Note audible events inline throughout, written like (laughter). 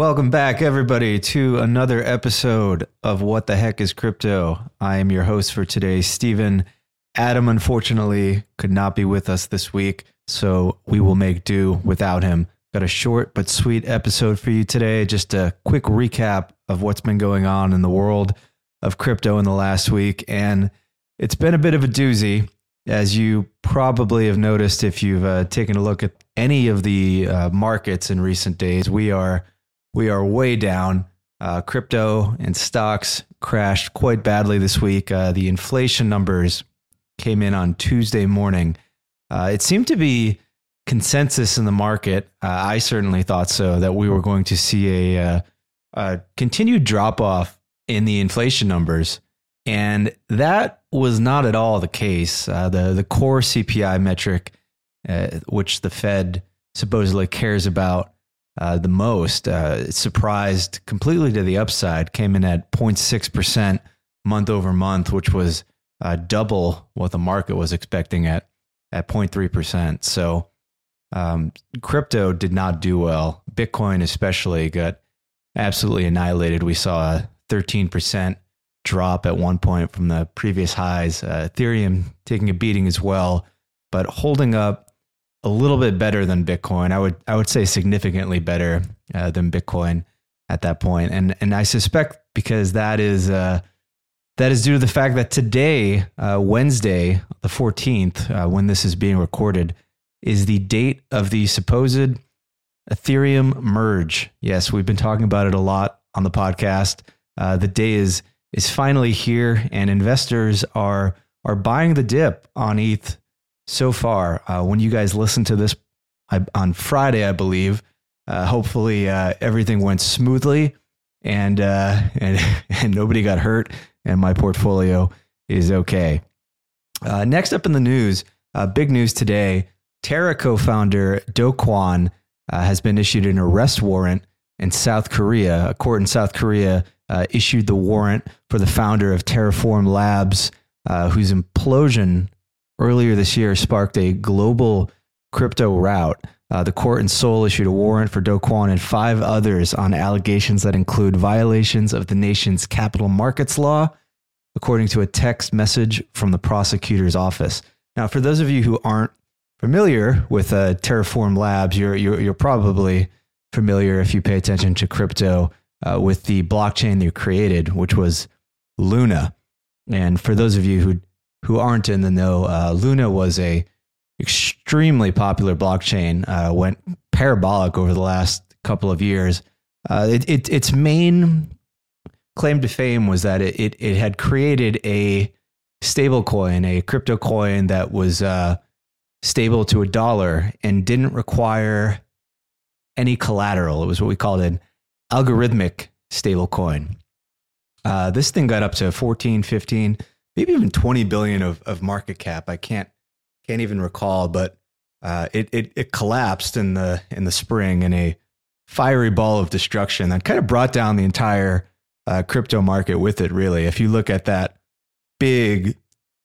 Welcome back, everybody, to another episode of What the Heck is Crypto. I am your host for today, Stephen. Adam, unfortunately, could not be with us this week, so we will make do without him. Got a short but sweet episode for you today. Just a quick recap of what's been going on in the world of crypto in the last week. And it's been a bit of a doozy, as you probably have noticed if you've uh, taken a look at any of the uh, markets in recent days. We are we are way down. Uh, crypto and stocks crashed quite badly this week. Uh, the inflation numbers came in on Tuesday morning. Uh, it seemed to be consensus in the market. Uh, I certainly thought so that we were going to see a, uh, a continued drop off in the inflation numbers, and that was not at all the case. Uh, the the core CPI metric, which the Fed supposedly cares about uh, the most. Uh, surprised completely to the upside, came in at 0.6% month over month, which was uh, double what the market was expecting at, at 0.3%. So um, crypto did not do well. Bitcoin, especially, got absolutely annihilated. We saw a 13% drop at one point from the previous highs. Uh, Ethereum taking a beating as well, but holding up a little bit better than Bitcoin. I would I would say significantly better uh, than Bitcoin at that point, and and I suspect because that is uh, that is due to the fact that today, uh, Wednesday, the fourteenth, uh, when this is being recorded, is the date of the supposed Ethereum merge. Yes, we've been talking about it a lot on the podcast. Uh, the day is is finally here, and investors are are buying the dip on ETH so far. Uh, when you guys listen to this I, on Friday, I believe, uh, hopefully uh, everything went smoothly and, uh, (laughs) and, and nobody got hurt and my portfolio is okay. Uh, next up in the news, uh, big news today Terra co founder Do Kwon has been issued an arrest warrant in South Korea. A court in South Korea issued the warrant for the founder of Terraform Labs, whose implosion earlier this year sparked a global crypto rout. Uh, the court in Seoul issued a warrant for Do Kwon and five others on allegations that include violations of the nation's capital markets law, according to a text message from the prosecutor's office. Now, for those of you who aren't familiar with uh, Terraform Labs, you're, you're, you're, probably familiar if you pay attention to crypto uh, with the blockchain they created, which was Luna. And for those of you who who aren't in the know, uh, Luna was a extremely popular blockchain. Uh, went parabolic over the last couple of years. Uh, it, it, its main claim to fame was that it, it, it had created a stable coin, a crypto coin that was uh, stable to a dollar and didn't require any collateral. It was what we called an algorithmic stable coin. Uh, this thing got up to 14, 15, maybe even 20 billion of, of market cap. I can't can't even recall, but uh, it, it it collapsed in the in the spring in a fiery ball of destruction that kind of brought down the entire uh, crypto market with it. Really, if you look at that big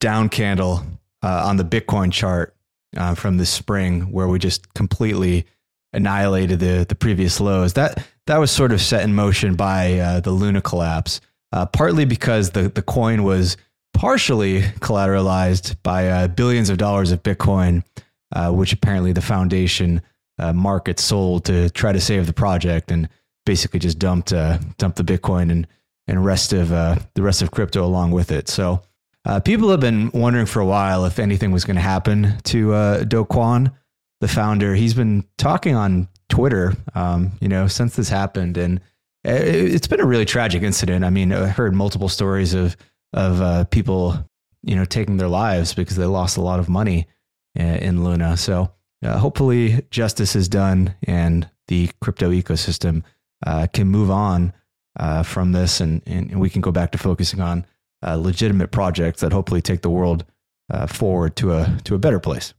down candle uh, on the Bitcoin chart uh, from the spring, where we just completely annihilated the the previous lows, that that was sort of set in motion by uh, the Luna collapse. Uh, partly because the the coin was partially collateralized by uh, billions of dollars of Bitcoin, uh, which apparently the foundation uh, market sold to try to save the project and basically just dumped uh, dumped the Bitcoin and and rest of uh, the rest of crypto along with it. So uh, people have been wondering for a while if anything was going to happen to uh, Do Kwon, the founder. He's been talking on Twitter, um, you know, since this happened, and it's been a really tragic incident. I mean, I heard multiple stories of of uh, people, you know, taking their lives because they lost a lot of money uh, in Luna. So uh, hopefully justice is done and the crypto ecosystem uh, can move on uh, from this and, and we can go back to focusing on uh, legitimate projects that hopefully take the world forward to a, to a better place.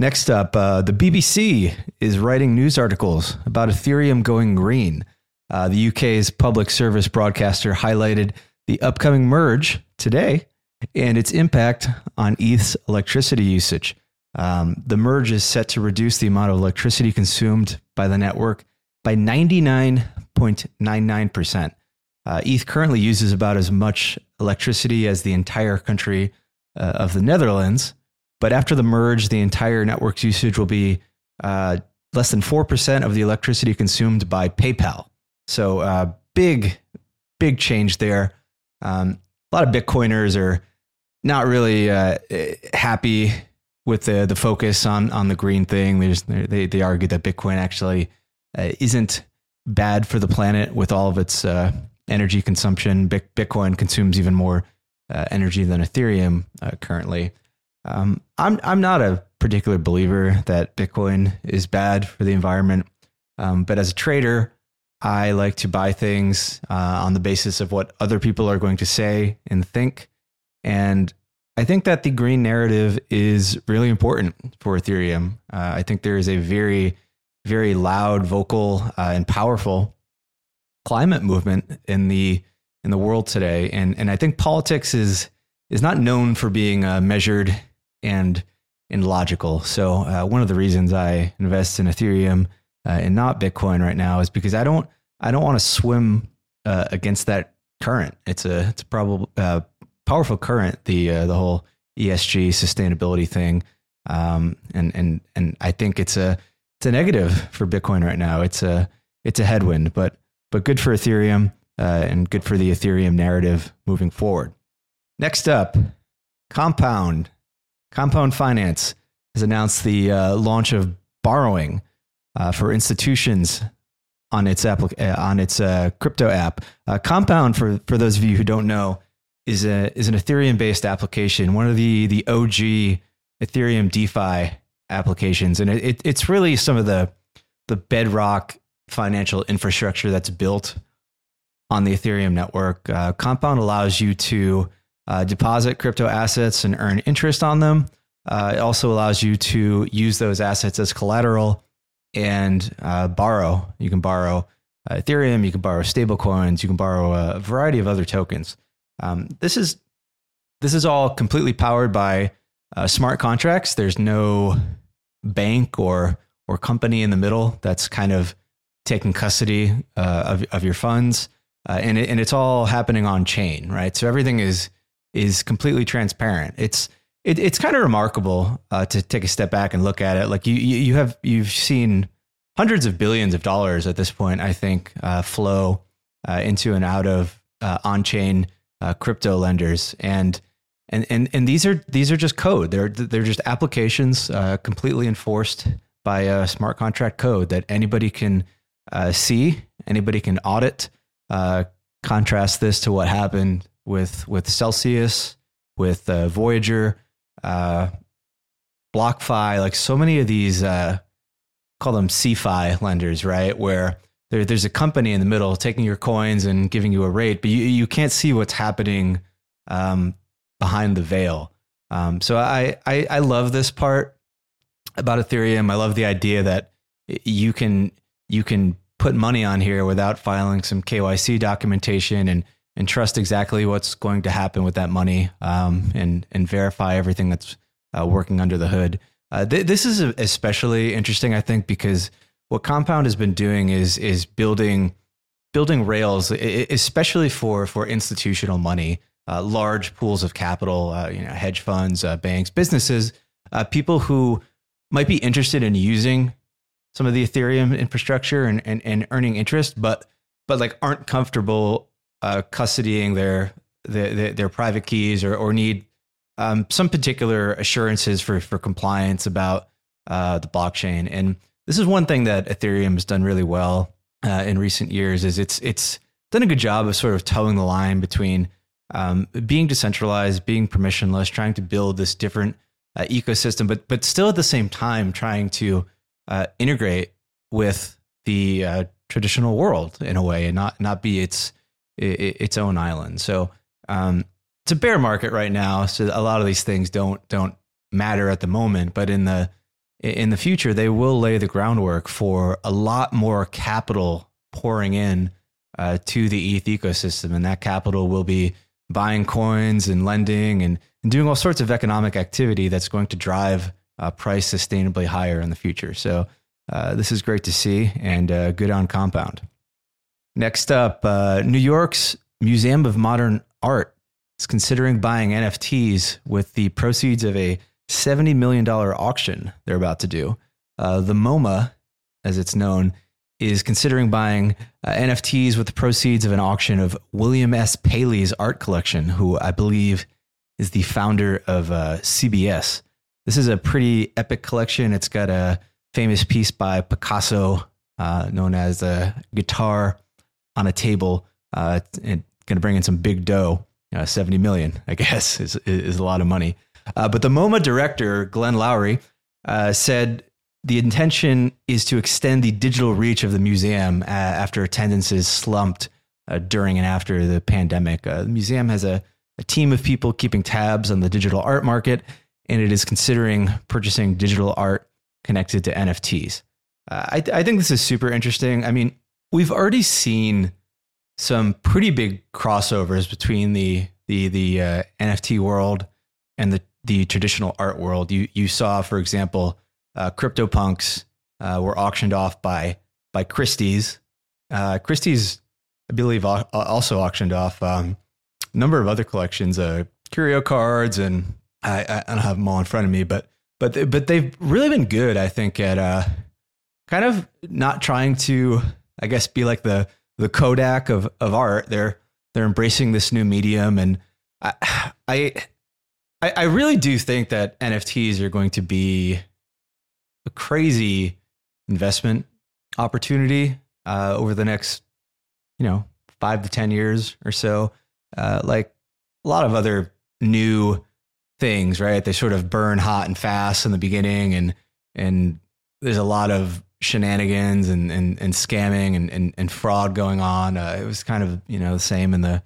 Next up, the BBC is writing news articles about Ethereum going green. the UK's public service broadcaster highlighted the upcoming merge today and its impact on ETH's electricity usage. Um, the merge is set to reduce the amount of electricity consumed by the network by 99.99%. Uh, ETH currently uses about as much electricity as the entire country uh, of the Netherlands. But after the merge, the entire network's usage will be uh, less than 4% of the electricity consumed by PayPal. So, uh, big, big change there. Um, a lot of Bitcoiners are not really uh, happy with the, the focus on, on the green thing. they, they argue that Bitcoin actually uh, isn't bad for the planet with all of its uh, energy consumption. Bitcoin consumes even more uh, energy than Ethereum uh, currently. Um, I'm I'm not a particular believer that Bitcoin is bad for the environment, um, but as a trader, I like to buy things uh, on the basis of what other people are going to say and think, and I think that the green narrative is really important for Ethereum. Uh, I think there is a very very loud, vocal, uh, and powerful climate movement in the in the world today. And and I think politics is is not known for being uh, measured and and logical. So uh, one of the reasons I invest in Ethereum uh, and not Bitcoin right now is because I don't I don't want to swim uh, against that current. It's a it's a probable uh, powerful current. The uh, the whole ESG sustainability thing, um, and and and I think it's a it's a negative for Bitcoin right now. It's a it's a headwind, but but good for Ethereum uh, and good for the Ethereum narrative moving forward. Next up, Compound. Compound Finance has announced the uh, launch of borrowing uh, for institutions on its applic- uh, on its uh, crypto app. Uh, Compound, for for those of you who don't know, is a is an Ethereum based application. One of the the OG Ethereum DeFi applications, and it, it, it's really some of the the bedrock financial infrastructure that's built on the Ethereum network. Uh, Compound allows you to uh, deposit crypto assets and earn interest on them. Uh, it also allows you to use those assets as collateral and uh, borrow. You can borrow uh, Ethereum, you can borrow stablecoins, you can borrow a variety of other tokens. Um, this is this is all completely powered by uh, smart contracts. There's no bank or or company in the middle that's kind of taking custody uh, of of your funds, uh, and it, and it's all happening on chain, right? So everything is is completely transparent. It's it, it's kind of remarkable uh, to take a step back and look at it. Like you you have you've seen hundreds of billions of dollars at this point, I think, uh, flow uh, into and out of uh, on chain crypto lenders, and and and and these are these are just code. They're they're just applications uh, completely enforced by a smart contract code that anybody can uh, see, anybody can audit. Uh, contrast this to what happened with with Celsius, with uh, Voyager, uh, BlockFi, like so many of these uh, call them CeFi lenders, right? Where there, there's a company in the middle taking your coins and giving you a rate, but you you can't see what's happening. Um, behind the veil. Um, so I, I, I love this part about Ethereum. I love the idea that you can you can put money on here without filing some KYC documentation and and trust exactly what's going to happen with that money um, and and verify everything that's uh, working under the hood. Uh, th- this is especially interesting, I think, because what Compound has been doing is is building building rails, especially for for institutional money uh, large pools of capital, uh, you know, hedge funds, uh, banks, businesses, uh, people who might be interested in using some of the Ethereum infrastructure and, and, and earning interest, but but like aren't comfortable uh, custodying their, their, their private keys or or need um, some particular assurances for for compliance about uh, the blockchain. And this is one thing that Ethereum has done really well in recent years. Is it's it's done a good job of sort of towing the line between um, being decentralized, being permissionless, trying to build this different uh, ecosystem, but but still at the same time trying to uh, integrate with the uh, traditional world in a way, and not not be its its own island. So um, it's a bear market right now, so a lot of these things don't don't matter at the moment, but in the in the future they will lay the groundwork for a lot more capital pouring in uh, to the ETH ecosystem, and that capital will be buying coins and lending and, and doing all sorts of economic activity that's going to drive uh, price sustainably higher in the future. So uh, this is great to see and uh, good on compound. Next up, uh, New York's Museum of Modern Art is considering buying NFTs with the proceeds of a $70 million auction they're about to do. Uh, the MoMA, as it's known, is considering buying uh, NFTs with the proceeds of an auction of William S. Paley's art collection, who I believe is the founder of uh, CBS. This is a pretty epic collection. It's got a famous piece by Picasso uh, known as a guitar on a table. Uh, going to bring in some big dough. Uh, 70 million, I guess, is, is a lot of money. Uh, but the MoMA director, Glenn Lowry, uh, said the intention is to extend the digital reach of the museum uh, after attendances slumped uh, during and after the pandemic. The museum has a, a team of people keeping tabs on the digital art market, and it is considering purchasing digital art connected to NFTs. Uh, I, I think this is super interesting. I mean, we've already seen some pretty big crossovers between the the the uh, NFT world and the the traditional art world. You you saw, for example, uh, CryptoPunks uh, were auctioned off by by Christie's. Uh, Christie's, I believe, also auctioned off um, a number of other collections, uh, curio cards, and I, I don't have them all in front of me, but but they, but they've really been good, I think, at uh, kind of not trying to, I guess, be like the the Kodak of of art. They're they're embracing this new medium, and I (sighs) I I really do think that NFTs are going to be a crazy investment opportunity uh, over the next, you know, five to 10 years or so. Uh, like a lot of other new things, right? They sort of burn hot and fast in the beginning and, and there's a lot of shenanigans and, and, and scamming and, and, and fraud going on. Uh, it was kind of, you know, the same in the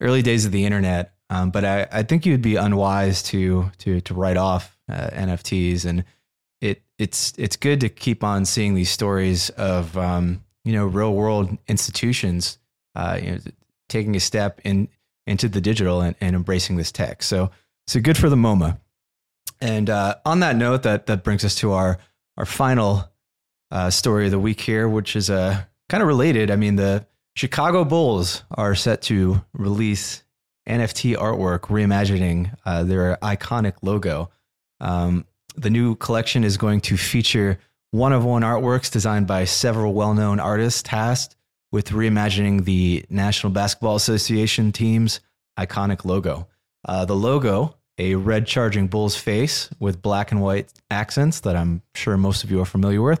early days of the internet. Um, but I, I think you'd be unwise to, to, to write off uh, NFTs and, it it's it's good to keep on seeing these stories of um, you know real world institutions uh, you know taking a step in into the digital and, and embracing this tech. So so good for the MoMA. And uh, on that note, that that brings us to our our final uh, story of the week here, which is uh, kind of related. I mean, the Chicago Bulls are set to release NFT artwork reimagining uh, their iconic logo. Um, the new collection is going to feature one of one artworks designed by several well known artists tasked with reimagining the National Basketball Association team's iconic logo. Uh, the logo, a red charging bull's face with black and white accents that I'm sure most of you are familiar with,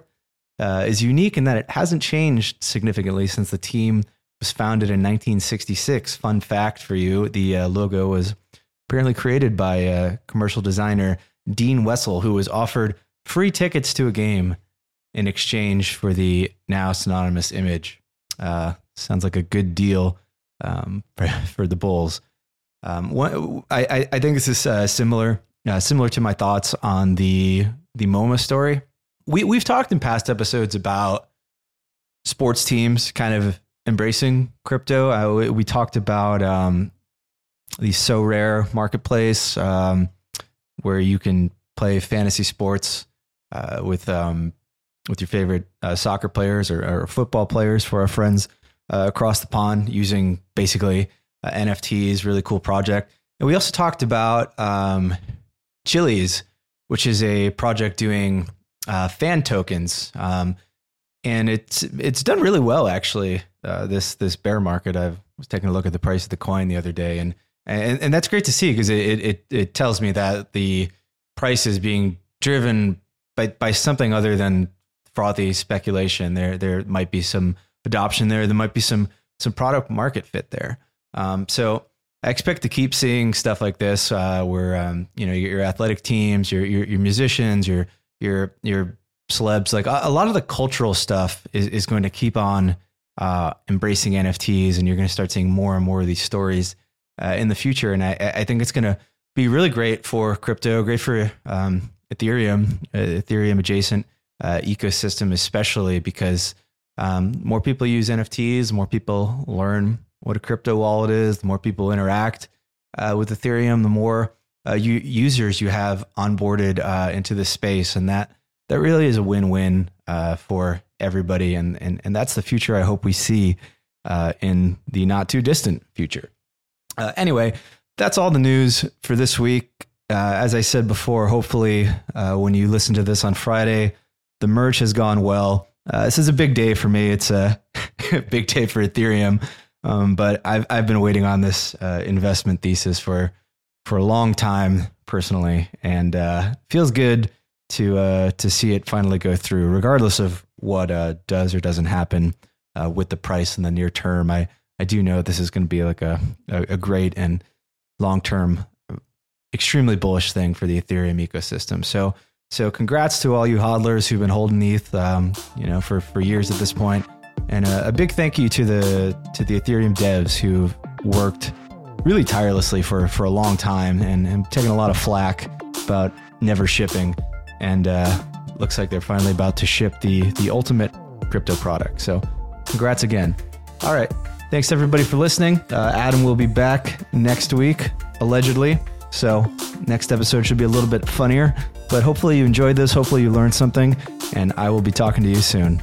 uh, is unique in that it hasn't changed significantly since the team was founded in 1966. Fun fact for you the uh, logo was apparently created by a commercial designer Dean Wessel, who was offered free tickets to a game in exchange for the now synonymous image. Uh, sounds like a good deal um, (laughs) for, for, the Bulls. Um, I, I, think this is uh, similar uh, similar to my thoughts on the the MoMA story. We we've talked in past episodes about sports teams kind of embracing crypto. Uh, we, talked about um, the Sorare marketplace. Um, where you can play fantasy sports uh, with um, with your favorite uh, soccer players or, or, football players for our friends uh, across the pond using basically uh, NFTs. Really cool project. And we also talked about um, Chiliz, which is a project doing uh, fan tokens. Um, and it's it's done really well actually. Uh, this this bear market, I was taking a look at the price of the coin the other day, and and, and that's great to see because it, it it tells me that the price is being driven by by something other than frothy speculation. There there might be some adoption there. There might be some some product market fit there. Um, so I expect to keep seeing stuff like this, uh, where um, you know your, your athletic teams, your, your, your musicians, your your your celebs, like a, a, lot of the cultural stuff is is going to keep on uh, embracing NFTs, and you're going to start seeing more and more of these stories uh, in the future. And I, I think it's going to be really great for crypto, great for um, Ethereum, uh, Ethereum adjacent uh, ecosystem, especially because um, more people use NFTs, more people learn what a crypto wallet is, the more people interact uh, with Ethereum, the more uh, users you have onboarded uh, into this space, and that that really is a win-win uh, for everybody, and, and and that's the future I hope we see uh, in the not too distant future. Uh, anyway, that's all the news for this week. Uh, as I said before, hopefully, when you listen to this on Friday, the merge has gone well. This is a big day for me. It's a (laughs) big day for Ethereum, um, but I've I've been waiting on this investment thesis for for a long time personally, and uh, feels good to uh, to see it finally go through, regardless of what does or doesn't happen with the price in the near term. I I do know this is going to be like a, a, great and long term, extremely bullish thing for the Ethereum ecosystem. So, so congrats to all you hodlers who've been holding ETH, um, you know, for, for years at this. And a, a, big thank you to the to the Ethereum devs who've worked really tirelessly for, for a long time and, and taken a lot of flack about never shipping. And uh, looks like they're finally about to ship the the ultimate crypto product. So, congrats again. All right. Thanks everybody for listening. Uh, Adam will be back next week, allegedly. So, next episode should be a little bit funnier, but hopefully you enjoyed this. Hopefully you learned something, and I will be talking to you soon.